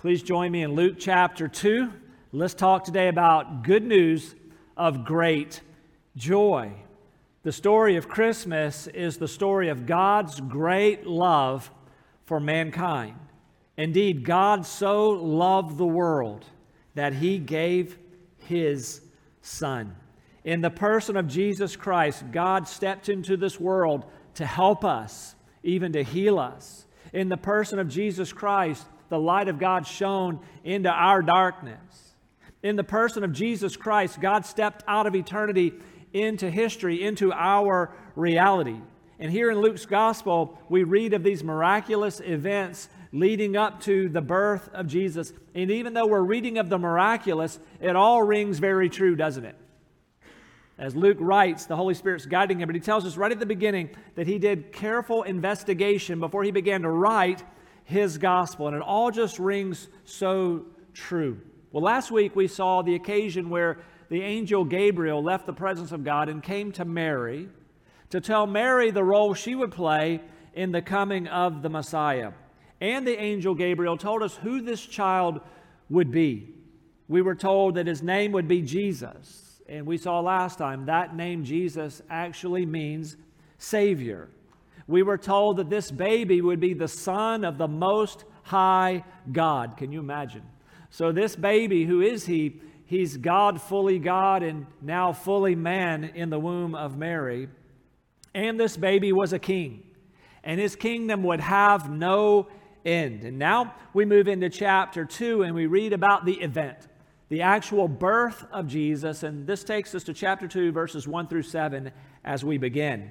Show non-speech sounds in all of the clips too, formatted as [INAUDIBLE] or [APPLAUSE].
Please join me in Luke chapter 2. Let's talk today about good news of great joy. The story of Christmas is the story of God's great love for mankind. Indeed, God so loved the world that he gave his Son. In the person of Jesus Christ, God stepped into this world to help us, even to heal us. In the person of Jesus Christ, the light of God shone into our darkness. In the person of Jesus Christ, God stepped out of eternity into history, into our reality. And here in Luke's gospel, we read of these miraculous events leading up to the birth of Jesus. And even though we're reading of the miraculous, it all rings very true, doesn't it? As Luke writes, the Holy Spirit's guiding him, but he tells us right at the beginning that he did careful investigation before he began to write his gospel. And it all just rings so true. Well, last week we saw the occasion where the angel Gabriel left the presence of God and came to Mary to tell Mary the role she would play in the coming of the Messiah. And the angel Gabriel told us who this child would be. We were told that his name would be Jesus. And we saw last time that name Jesus actually means Savior we were told that this baby would be the son of the Most High God. Can you imagine? So, this baby, who is he? He's God, fully God, and now fully man in the womb of Mary. And this baby was a king, and his kingdom would have no end. And now we move into chapter 2 and we read about the event, the actual birth of Jesus. And this takes us to chapter 2, verses 1 through 7 as we begin.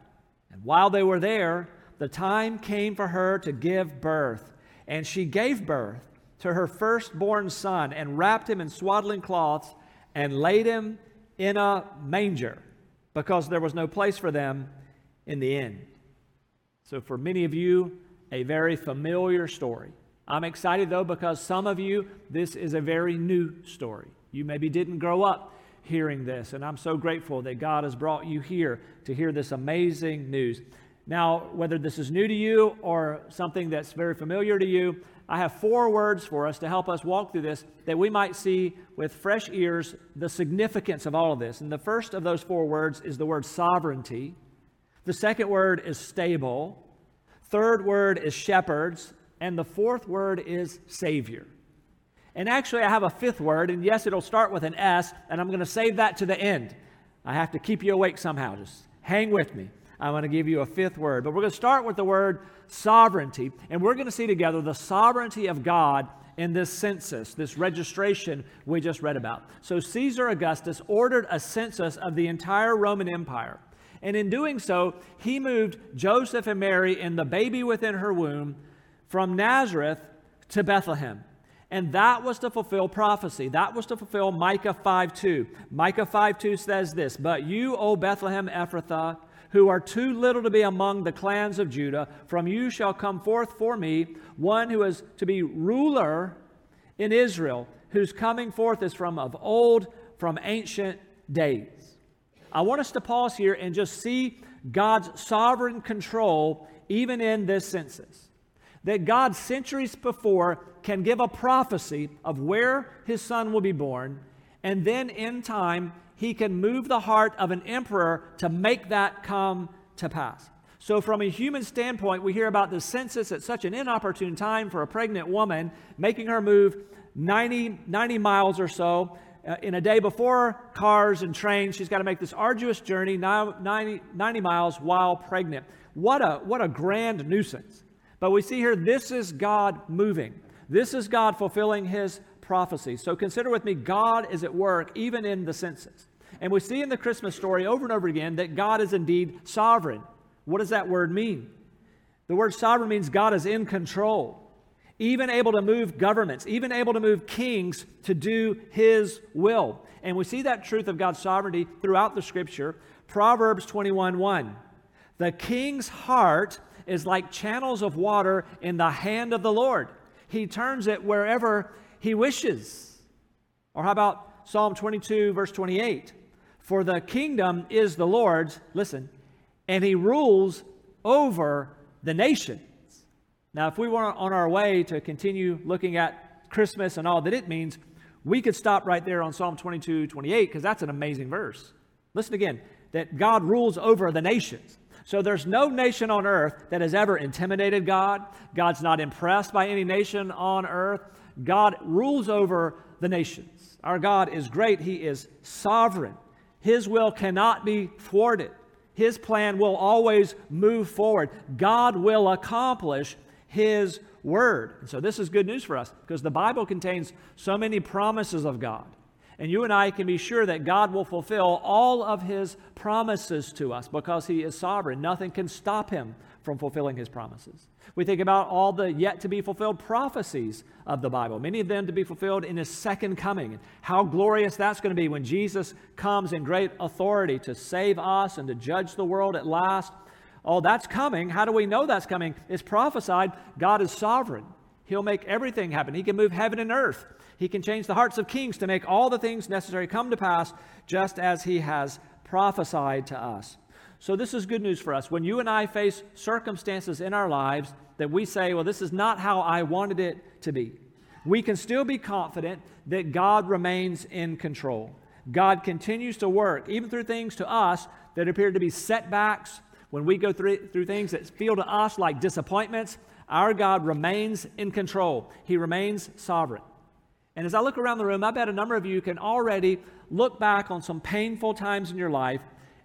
And while they were there, the time came for her to give birth. And she gave birth to her firstborn son and wrapped him in swaddling cloths and laid him in a manger because there was no place for them in the inn. So, for many of you, a very familiar story. I'm excited though because some of you, this is a very new story. You maybe didn't grow up hearing this. And I'm so grateful that God has brought you here to hear this amazing news. Now, whether this is new to you or something that's very familiar to you, I have four words for us to help us walk through this that we might see with fresh ears the significance of all of this. And the first of those four words is the word sovereignty. The second word is stable. Third word is shepherds. And the fourth word is savior. And actually, I have a fifth word, and yes, it'll start with an S, and I'm going to save that to the end. I have to keep you awake somehow. Just hang with me. I'm going to give you a fifth word. But we're going to start with the word sovereignty, and we're going to see together the sovereignty of God in this census, this registration we just read about. So, Caesar Augustus ordered a census of the entire Roman Empire. And in doing so, he moved Joseph and Mary and the baby within her womb from Nazareth to Bethlehem. And that was to fulfill prophecy. That was to fulfill Micah 5 2. Micah 5 2 says this But you, O Bethlehem Ephrathah, who are too little to be among the clans of Judah, from you shall come forth for me one who is to be ruler in Israel, whose coming forth is from of old, from ancient days. I want us to pause here and just see God's sovereign control even in this census that God, centuries before, can give a prophecy of where his son will be born, and then in time, he can move the heart of an emperor to make that come to pass. So, from a human standpoint, we hear about the census at such an inopportune time for a pregnant woman, making her move 90, 90 miles or so. Uh, in a day before cars and trains, she's got to make this arduous journey, 90, 90 miles while pregnant. What a, what a grand nuisance. But we see here, this is God moving. This is God fulfilling his prophecy. So consider with me, God is at work even in the census. And we see in the Christmas story over and over again that God is indeed sovereign. What does that word mean? The word sovereign means God is in control. even able to move governments, even able to move kings to do his will. And we see that truth of God's sovereignty throughout the scripture. Proverbs 21 1. The king's heart is like channels of water in the hand of the Lord. He turns it wherever he wishes. Or how about Psalm 22, verse 28? For the kingdom is the Lord's, listen, and he rules over the nations. Now, if we weren't on our way to continue looking at Christmas and all that it means, we could stop right there on Psalm 22, 28, because that's an amazing verse. Listen again that God rules over the nations. So there's no nation on earth that has ever intimidated God. God's not impressed by any nation on earth. God rules over the nations. Our God is great, He is sovereign. His will cannot be thwarted. His plan will always move forward. God will accomplish His word. And so this is good news for us because the Bible contains so many promises of God. And you and I can be sure that God will fulfill all of His promises to us because He is sovereign. Nothing can stop Him from fulfilling His promises. We think about all the yet to be fulfilled prophecies of the Bible, many of them to be fulfilled in His second coming. How glorious that's going to be when Jesus comes in great authority to save us and to judge the world at last. Oh, that's coming. How do we know that's coming? It's prophesied. God is sovereign. He'll make everything happen. He can move heaven and earth. He can change the hearts of kings to make all the things necessary come to pass just as he has prophesied to us. So, this is good news for us. When you and I face circumstances in our lives that we say, well, this is not how I wanted it to be, we can still be confident that God remains in control. God continues to work, even through things to us that appear to be setbacks. When we go through, through things that feel to us like disappointments, our God remains in control. He remains sovereign. And as I look around the room, I bet a number of you can already look back on some painful times in your life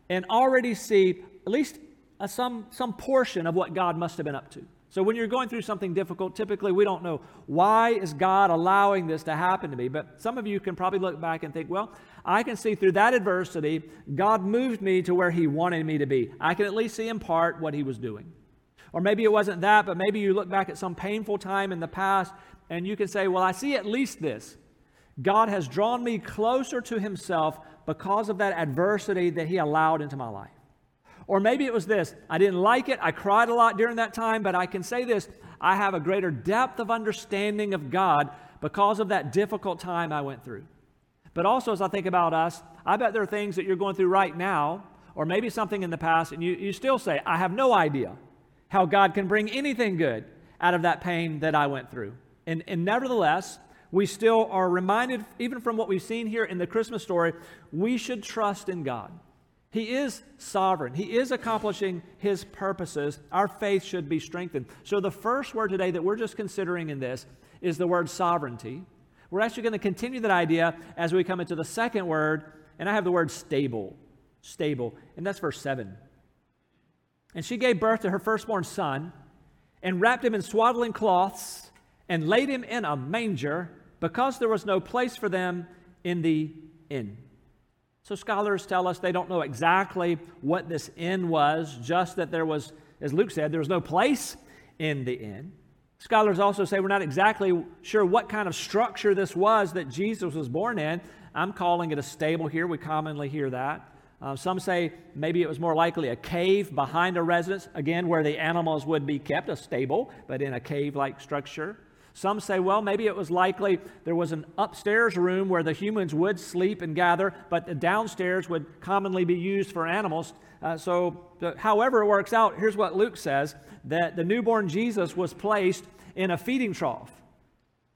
and already see at least a, some, some portion of what God must have been up to. So when you're going through something difficult, typically we don't know why is God allowing this to happen to me. But some of you can probably look back and think, well, I can see through that adversity, God moved me to where He wanted me to be. I can at least see in part what He was doing. Or maybe it wasn't that, but maybe you look back at some painful time in the past and you can say, Well, I see at least this. God has drawn me closer to Himself because of that adversity that He allowed into my life. Or maybe it was this I didn't like it. I cried a lot during that time, but I can say this I have a greater depth of understanding of God because of that difficult time I went through. But also, as I think about us, I bet there are things that you're going through right now, or maybe something in the past, and you, you still say, I have no idea how God can bring anything good out of that pain that I went through. And, and nevertheless, we still are reminded, even from what we've seen here in the Christmas story, we should trust in God. He is sovereign. He is accomplishing his purposes. Our faith should be strengthened. So, the first word today that we're just considering in this is the word sovereignty. We're actually going to continue that idea as we come into the second word, and I have the word stable. Stable. And that's verse 7. And she gave birth to her firstborn son and wrapped him in swaddling cloths and laid him in a manger because there was no place for them in the inn. So scholars tell us they don't know exactly what this inn was, just that there was, as Luke said, there was no place in the inn. Scholars also say we're not exactly sure what kind of structure this was that Jesus was born in. I'm calling it a stable here. We commonly hear that. Uh, some say maybe it was more likely a cave behind a residence, again, where the animals would be kept, a stable, but in a cave like structure. Some say, well, maybe it was likely there was an upstairs room where the humans would sleep and gather, but the downstairs would commonly be used for animals. Uh, so, however it works out, here's what Luke says that the newborn Jesus was placed in a feeding trough.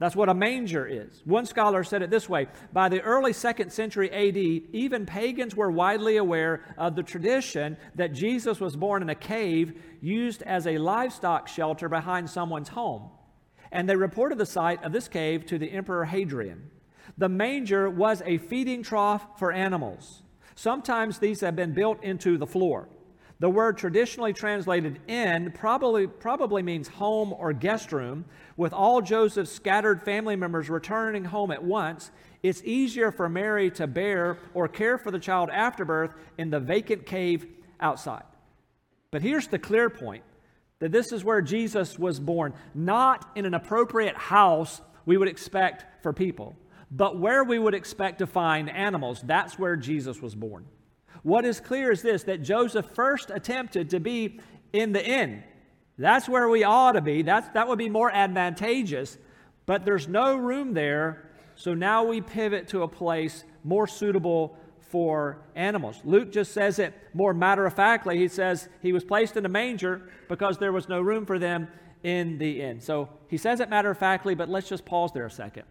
That's what a manger is. One scholar said it this way By the early second century AD, even pagans were widely aware of the tradition that Jesus was born in a cave used as a livestock shelter behind someone's home. And they reported the site of this cave to the Emperor Hadrian. The manger was a feeding trough for animals. Sometimes these have been built into the floor. The word traditionally translated inn probably, probably means home or guest room. With all Joseph's scattered family members returning home at once, it's easier for Mary to bear or care for the child after birth in the vacant cave outside. But here's the clear point that this is where Jesus was born, not in an appropriate house we would expect for people, but where we would expect to find animals. That's where Jesus was born. What is clear is this that Joseph first attempted to be in the inn. That's where we ought to be. That's, that would be more advantageous, but there's no room there. So now we pivot to a place more suitable for animals. Luke just says it more matter of factly. He says he was placed in a manger because there was no room for them in the inn. So he says it matter of factly, but let's just pause there a second.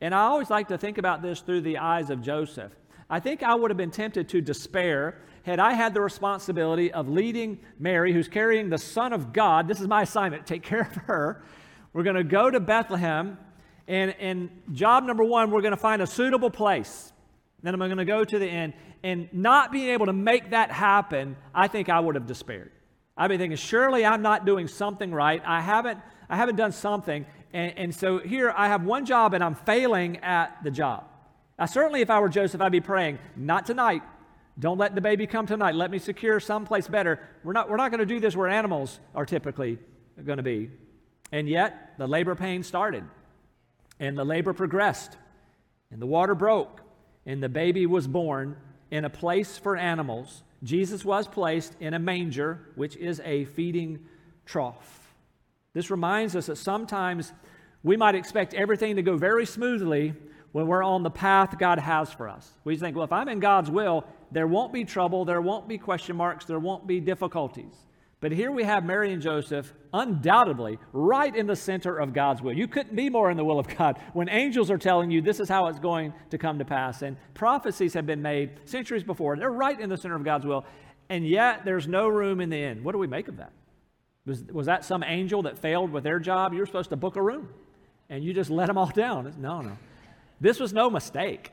And I always like to think about this through the eyes of Joseph. I think I would have been tempted to despair had I had the responsibility of leading Mary, who's carrying the Son of God. This is my assignment take care of her. We're going to go to Bethlehem, and, and job number one, we're going to find a suitable place. Then I'm going to go to the end. And not being able to make that happen, I think I would have despaired. I'd be thinking, surely I'm not doing something right. I haven't, I haven't done something. And, and so here I have one job and I'm failing at the job. Certainly if I were Joseph, I'd be praying, not tonight. Don't let the baby come tonight. Let me secure someplace better. We're not, we're not going to do this where animals are typically going to be. And yet, the labor pain started, and the labor progressed, and the water broke, and the baby was born in a place for animals. Jesus was placed in a manger, which is a feeding trough. This reminds us that sometimes we might expect everything to go very smoothly when we're on the path God has for us. We think, well, if I'm in God's will, there won't be trouble, there won't be question marks, there won't be difficulties. But here we have Mary and Joseph, undoubtedly, right in the center of God's will. You couldn't be more in the will of God when angels are telling you this is how it's going to come to pass. And prophecies have been made centuries before. They're right in the center of God's will. And yet there's no room in the end. What do we make of that? Was, was that some angel that failed with their job? You were supposed to book a room and you just let them all down. No, no. This was no mistake.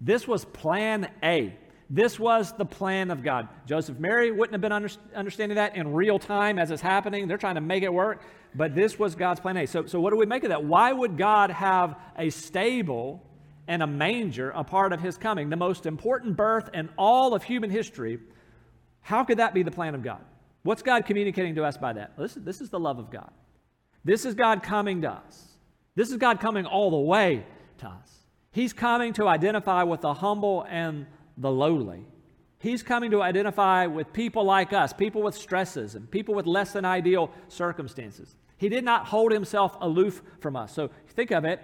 This was plan A. This was the plan of God. Joseph Mary wouldn't have been under, understanding that in real time as it's happening. They're trying to make it work, but this was God's plan A. So, so what do we make of that? Why would God have a stable and a manger a part of his coming, the most important birth in all of human history? How could that be the plan of God? What's God communicating to us by that? Well, this, is, this is the love of God. This is God coming to us. This is God coming all the way to us. He's coming to identify with the humble and the lowly. He's coming to identify with people like us, people with stresses and people with less than ideal circumstances. He did not hold himself aloof from us. So think of it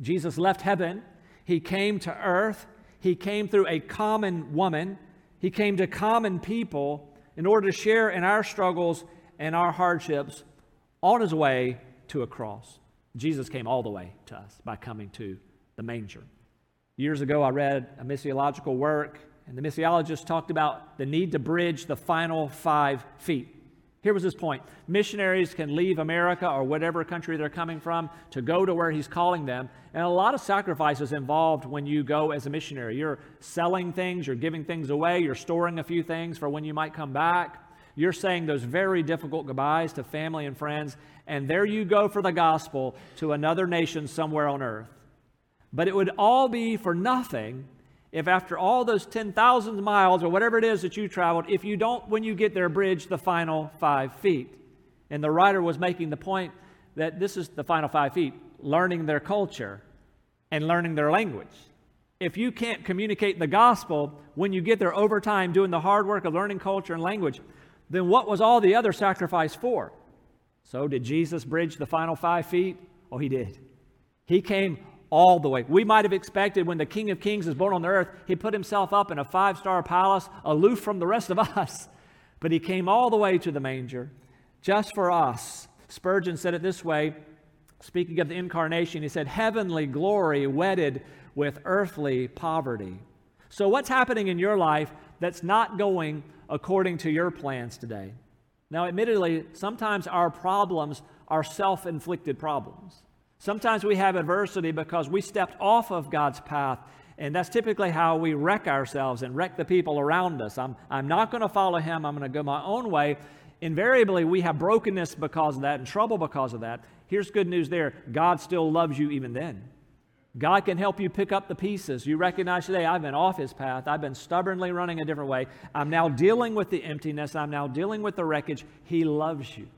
Jesus left heaven, he came to earth, he came through a common woman, he came to common people in order to share in our struggles and our hardships on his way to a cross. Jesus came all the way to us by coming to the manger. Years ago, I read a missiological work, and the missiologist talked about the need to bridge the final five feet. Here was his point missionaries can leave America or whatever country they're coming from to go to where he's calling them. And a lot of sacrifices involved when you go as a missionary. You're selling things, you're giving things away, you're storing a few things for when you might come back. You're saying those very difficult goodbyes to family and friends. And there you go for the gospel to another nation somewhere on earth. But it would all be for nothing if, after all those 10,000 miles or whatever it is that you traveled, if you don't, when you get there, bridge the final five feet. And the writer was making the point that this is the final five feet learning their culture and learning their language. If you can't communicate the gospel when you get there over time doing the hard work of learning culture and language, then what was all the other sacrifice for? So, did Jesus bridge the final five feet? Oh, he did. He came all the way. We might have expected when the King of Kings is born on the earth, he put himself up in a five star palace, aloof from the rest of [LAUGHS] us. But he came all the way to the manger just for us. Spurgeon said it this way, speaking of the incarnation, he said, Heavenly glory wedded with earthly poverty. So, what's happening in your life that's not going according to your plans today? Now, admittedly, sometimes our problems are self inflicted problems. Sometimes we have adversity because we stepped off of God's path, and that's typically how we wreck ourselves and wreck the people around us. I'm, I'm not going to follow Him, I'm going to go my own way. Invariably, we have brokenness because of that and trouble because of that. Here's good news there God still loves you even then. God can help you pick up the pieces. You recognize today, I've been off his path. I've been stubbornly running a different way. I'm now dealing with the emptiness. I'm now dealing with the wreckage. He loves you.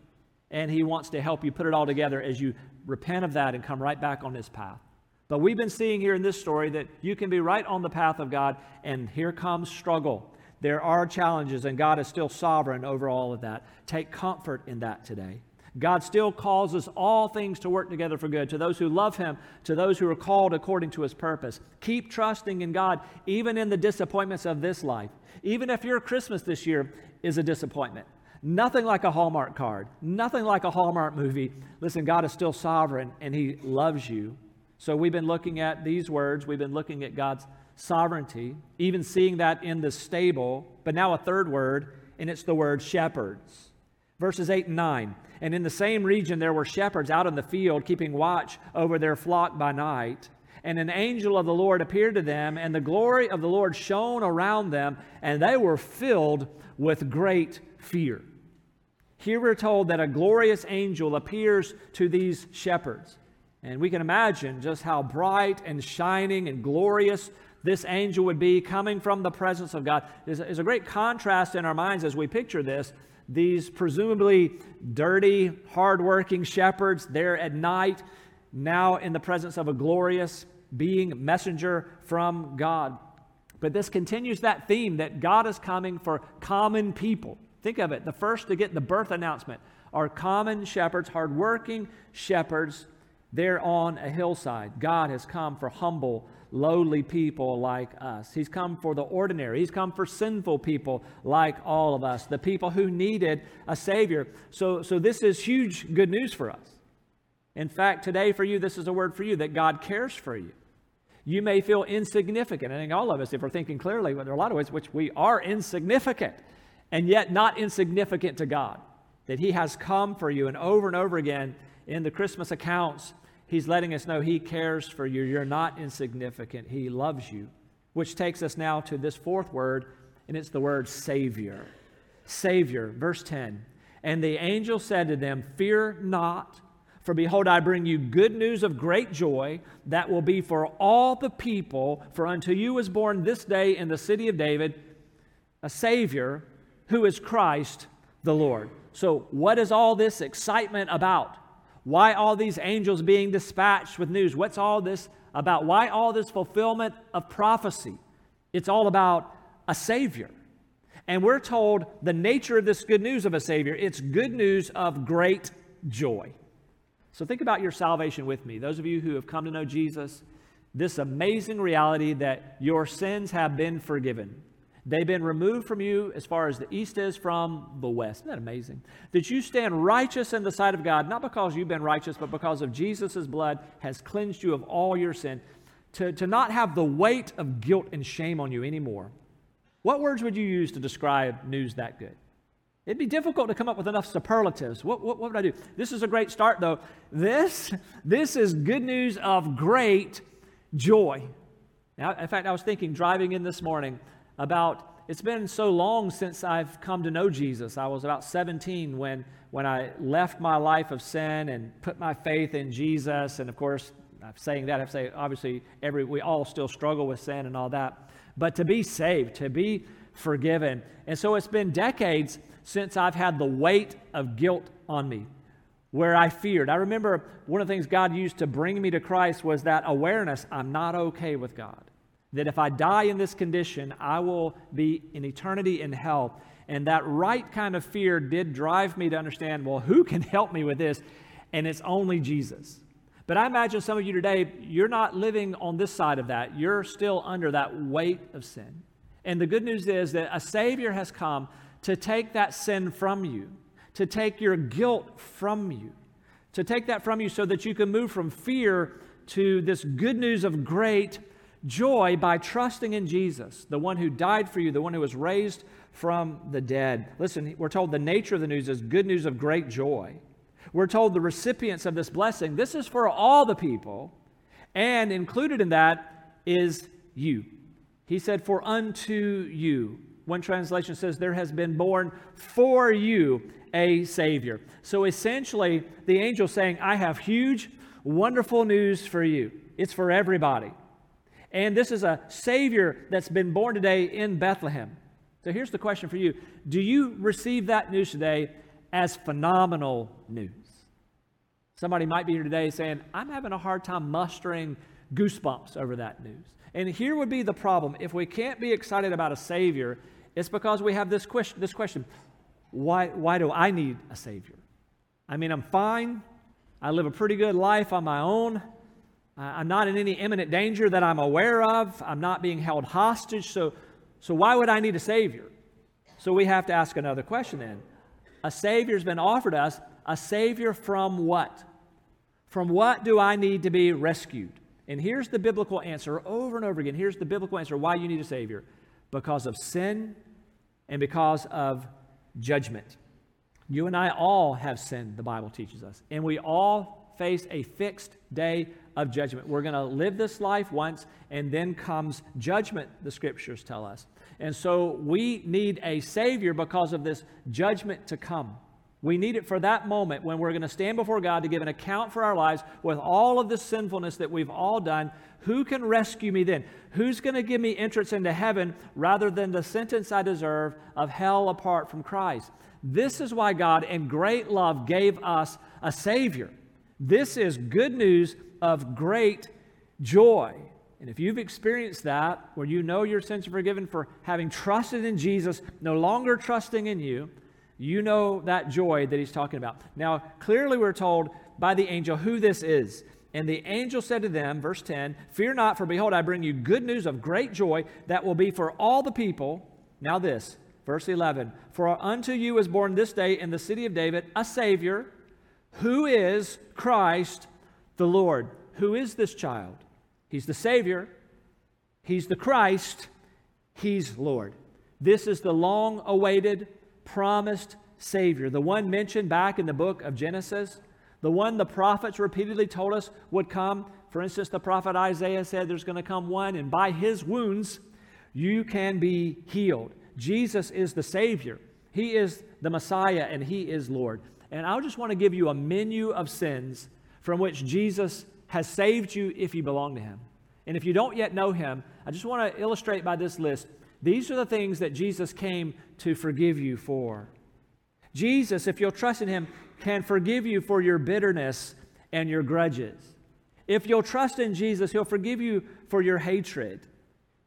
and He wants to help you put it all together as you repent of that and come right back on His path. But we've been seeing here in this story that you can be right on the path of God, and here comes struggle. There are challenges, and God is still sovereign over all of that. Take comfort in that today. God still causes all things to work together for good to those who love Him, to those who are called according to His purpose. Keep trusting in God, even in the disappointments of this life. Even if your Christmas this year is a disappointment. Nothing like a Hallmark card, nothing like a Hallmark movie. Listen, God is still sovereign and He loves you. So we've been looking at these words, we've been looking at God's sovereignty, even seeing that in the stable, but now a third word, and it's the word shepherds. Verses 8 and 9. And in the same region there were shepherds out in the field, keeping watch over their flock by night. And an angel of the Lord appeared to them, and the glory of the Lord shone around them, and they were filled with great fear. Here we're told that a glorious angel appears to these shepherds. And we can imagine just how bright and shining and glorious this angel would be coming from the presence of God. There's a great contrast in our minds as we picture this. These presumably dirty, hardworking shepherds there at night, now in the presence of a glorious being, messenger from God. But this continues that theme that God is coming for common people. Think of it. The first to get the birth announcement are common shepherds, hardworking shepherds there on a hillside. God has come for humble, lowly people like us. He's come for the ordinary. He's come for sinful people like all of us, the people who needed a Savior. So, so this is huge good news for us. In fact, today for you, this is a word for you that God cares for you. You may feel insignificant. I think all of us, if we're thinking clearly, well, there are a lot of ways which we are insignificant and yet not insignificant to God. That He has come for you, and over and over again in the Christmas accounts, He's letting us know He cares for you. You're not insignificant. He loves you. Which takes us now to this fourth word, and it's the word Savior. Savior, verse 10. And the angel said to them, Fear not, for behold, I bring you good news of great joy that will be for all the people. For unto you is born this day in the city of David a Savior who is Christ the Lord. So, what is all this excitement about? Why all these angels being dispatched with news? What's all this about? Why all this fulfillment of prophecy? It's all about a Savior. And we're told the nature of this good news of a Savior it's good news of great joy. So, think about your salvation with me. Those of you who have come to know Jesus, this amazing reality that your sins have been forgiven. They've been removed from you as far as the east is from the west. Isn't that amazing? That you stand righteous in the sight of God, not because you've been righteous, but because of Jesus' blood has cleansed you of all your sin. To, to not have the weight of guilt and shame on you anymore. What words would you use to describe news that good? It'd be difficult to come up with enough superlatives. What, what, what would I do? This is a great start, though. This, this is good news of great joy. Now, in fact, I was thinking driving in this morning, about it's been so long since I've come to know Jesus. I was about 17 when, when I left my life of sin and put my faith in Jesus. And of course, I'm saying that, I say obviously every we all still struggle with sin and all that. But to be saved, to be forgiven. And so it's been decades since I've had the weight of guilt on me where I feared. I remember one of the things God used to bring me to Christ was that awareness I'm not okay with God that if I die in this condition, I will be in eternity in hell. And that right kind of fear did drive me to understand well, who can [LAUGHS] help me with this? And it's only Jesus. But I imagine some of you today, you're not living on this side of that. You're still under that weight of sin. And the good news is that a Savior has come to take that sin from you, to take your guilt from you, to take that from you so that you can move from fear to this good news of great joy by trusting in Jesus, the one who died for you, the one who was raised from the dead. Listen, we're told the nature of the news is good news of great joy. We're told the recipients of this blessing, this is for all the people, and included in that is you. He said, For unto you. One translation says, There has been born for you a Savior. So essentially, the angel saying, I have huge, wonderful news for you. It's for everybody. And this is a Savior that's been born today in Bethlehem. So here's the question for you Do you receive that news today as phenomenal news. Somebody might be here today saying, I'm having a hard time mustering goosebumps over that news. And here would be the problem. If we can't be excited about a Savior, it's because we have this question, this question why, why do I need a Savior? I mean, I'm fine. I live a pretty good life on my own. I'm not in any imminent danger that I'm aware of. I'm not being held hostage. So, so why would I need a Savior? So we have to ask another question then. A Savior's been offered us. A Savior from what? From what do I need to be rescued? And here's the biblical answer over and over again. Here's the biblical answer why you need a Savior because of sin and because of judgment. You and I all have sinned, the Bible teaches us, and we all face a fixed day of judgment. We're going to live this life once, and then comes judgment, the scriptures tell us. And so we need a Savior because of this judgment to come. We need it for that moment when we're going to stand before God to give an account for our lives with all of the sinfulness that we've all done. Who can rescue me then? Who's going to give me entrance into heaven rather than the sentence I deserve of hell apart from Christ? This is why God, in great love, gave us a Savior. This is good news of great joy. And if you've experienced that, where you know your sins are forgiven for having trusted in Jesus, no longer trusting in you, you know that joy that he's talking about. Now, clearly, we're told by the angel who this is. And the angel said to them, verse 10, Fear not, for behold, I bring you good news of great joy that will be for all the people. Now, this, verse 11, For unto you is born this day in the city of David a Savior, who is Christ the Lord. Who is this child? He's the Savior, He's the Christ, He's Lord. This is the long awaited promised Savior, the one mentioned back in the book of Genesis, the one the prophets repeatedly told us would come. For instance, the prophet Isaiah said there's going to come one, and by his wounds you can be healed. Jesus is the Savior, He is the Messiah, and He is Lord. And I just want to give you a menu of sins from which Jesus has saved you if you belong to Him. And if you don't yet know Him, I just want to illustrate by this list these are the things that Jesus came to forgive you for. Jesus, if you'll trust in him, can forgive you for your bitterness and your grudges. If you'll trust in Jesus, he'll forgive you for your hatred.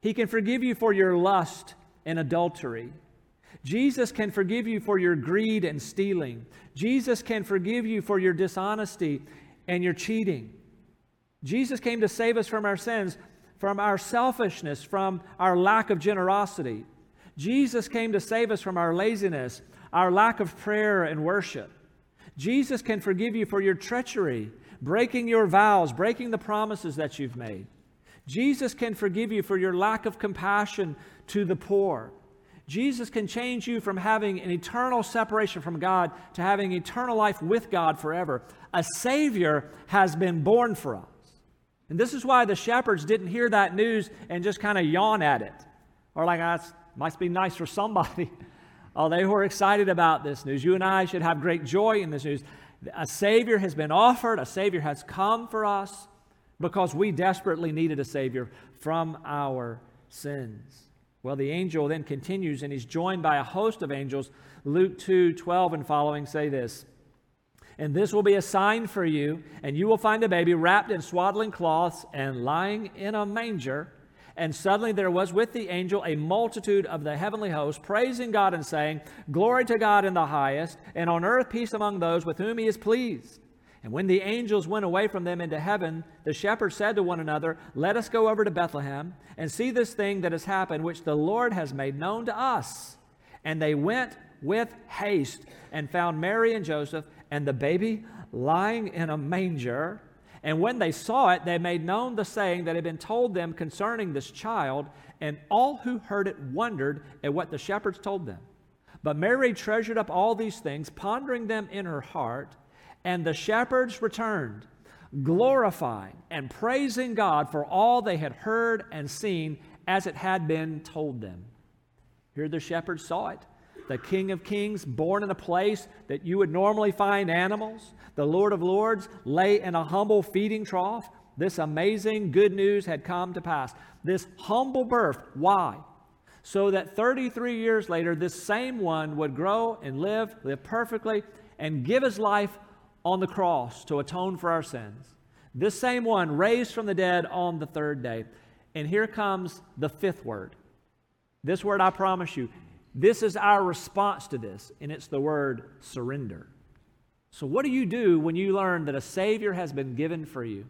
He can forgive you for your lust and adultery. Jesus can forgive you for your greed and stealing. Jesus can forgive you for your dishonesty and your cheating. Jesus came to save us from our sins, from our selfishness, from our lack of generosity. Jesus came to save us from our laziness, our lack of prayer and worship. Jesus can forgive you for your treachery, breaking your vows, breaking the promises that you've made. Jesus can forgive you for your lack of compassion to the poor. Jesus can change you from having an eternal separation from God to having eternal life with God forever. A Savior has been born for us. And this is why the shepherds didn't hear that news and just kind of yawn at it. Or like, ah, that must be nice for somebody. [LAUGHS] oh, they were excited about this news. You and I should have great joy in this news. A Savior has been offered, a Savior has come for us because we desperately needed a Savior from our sins. Well, the angel then continues and he's joined by a host of angels. Luke 2 12 and following say this and this will be a sign for you, and you will find a baby wrapped in swaddling cloths and lying in a manger. And suddenly there was with the angel a multitude of the heavenly host, praising God and saying, Glory to God in the highest, and on earth peace among those with whom he is pleased. And when the angels went away from them into heaven, the shepherds said to one another, Let us go over to Bethlehem and see this thing that has happened, which the Lord has made known to us. And they went with haste and found Mary and Joseph and the baby lying in a manger. And when they saw it, they made known the saying that had been told them concerning this child, and all who heard it wondered at what the shepherds told them. But Mary treasured up all these things, pondering them in her heart, and the shepherds returned, glorifying and praising God for all they had heard and seen as it had been told them. Here the shepherds saw it the King of Kings, born in a place that you would normally find animals. The Lord of Lords lay in a humble feeding trough. This amazing good news had come to pass. This humble birth. Why? so that 33 years later, this same one would grow and live, live perfectly, and give his life on the cross to atone for our sins. This same one raised from the dead on the third day. And here comes the fifth word. This word, I promise you, this is our response to this, and it's the word surrender. So, what do you do when you learn that a Savior has been given for you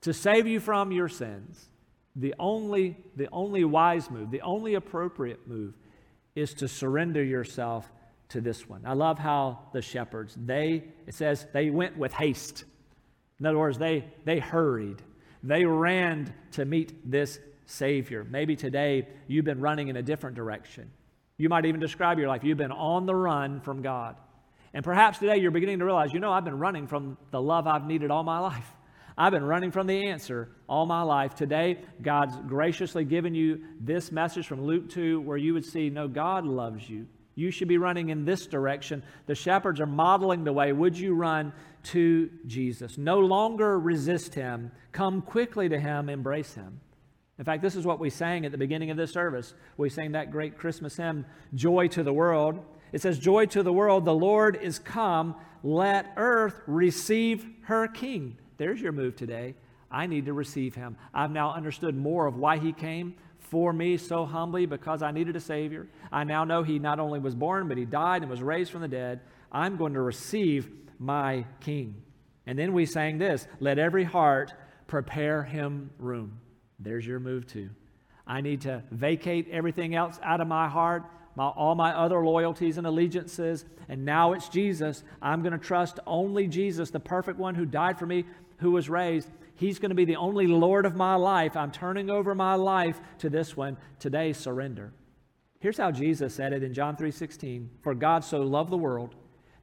to save you from your sins? The only, the only wise move, the only appropriate move is to surrender yourself to this one. I love how the shepherds, they, it says, they went with haste. In other words, they, they hurried. They ran to meet this Savior. Maybe today you've been running in a different direction. You might even describe your life. You've been on the run from God. And perhaps today you're beginning to realize, you know, I've been running from the love I've needed all my life. I've been running from the answer all my life. Today, God's graciously given you this message from Luke 2 where you would see, no, God loves you. You should be running in this direction. The shepherds are modeling the way. Would you run to Jesus? No longer resist him. Come quickly to him, embrace him. In fact, this is what we sang at the beginning of this service. We sang that great Christmas hymn, Joy to the World. It says, Joy to the world, the Lord is come. Let earth receive her King. There's your move today. I need to receive him. I've now understood more of why he came for me so humbly because I needed a Savior. I now know he not only was born, but he died and was raised from the dead. I'm going to receive my King. And then we sang this let every heart prepare him room. There's your move too. I need to vacate everything else out of my heart, my, all my other loyalties and allegiances, and now it's Jesus. I'm going to trust only Jesus, the perfect one who died for me, who was raised, he's going to be the only Lord of my life. I'm turning over my life to this one. Today, surrender. Here's how Jesus said it in John 3:16, "For God so loved the world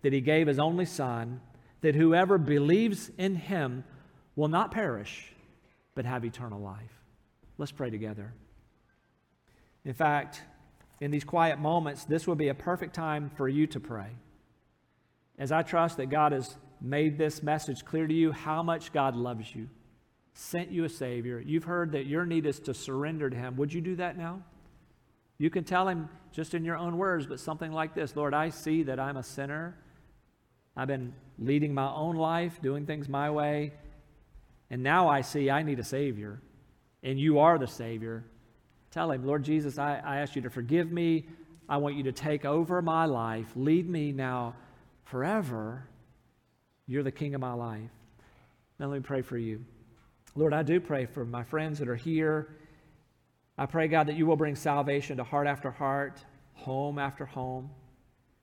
that he gave his only son, that whoever believes in him will not perish, but have eternal life." Let's pray together. In fact, in these quiet moments, this would be a perfect time for you to pray. As I trust that God has made this message clear to you how much God loves you, sent you a Savior. You've heard that your need is to surrender to Him. Would you do that now? You can tell Him just in your own words, but something like this Lord, I see that I'm a sinner. I've been leading my own life, doing things my way. And now I see I need a Savior. And you are the Savior. Tell Him, Lord Jesus, I, I ask you to forgive me. I want you to take over my life. Lead me now forever you're the king of my life. Now, let me pray for you. Lord, I do pray for my friends that are here. I pray, God, that you will bring salvation to heart after heart, home after home.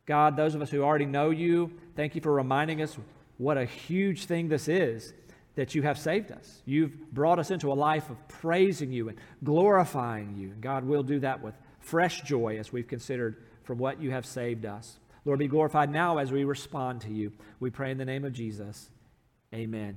God, those of us who already know you, thank you for reminding us what a huge thing this is that you have saved us. You've brought us into a life of praising you and glorifying you. God will do that with fresh joy as we've considered from what you have saved us. Lord, be glorified now as we respond to you. We pray in the name of Jesus. Amen.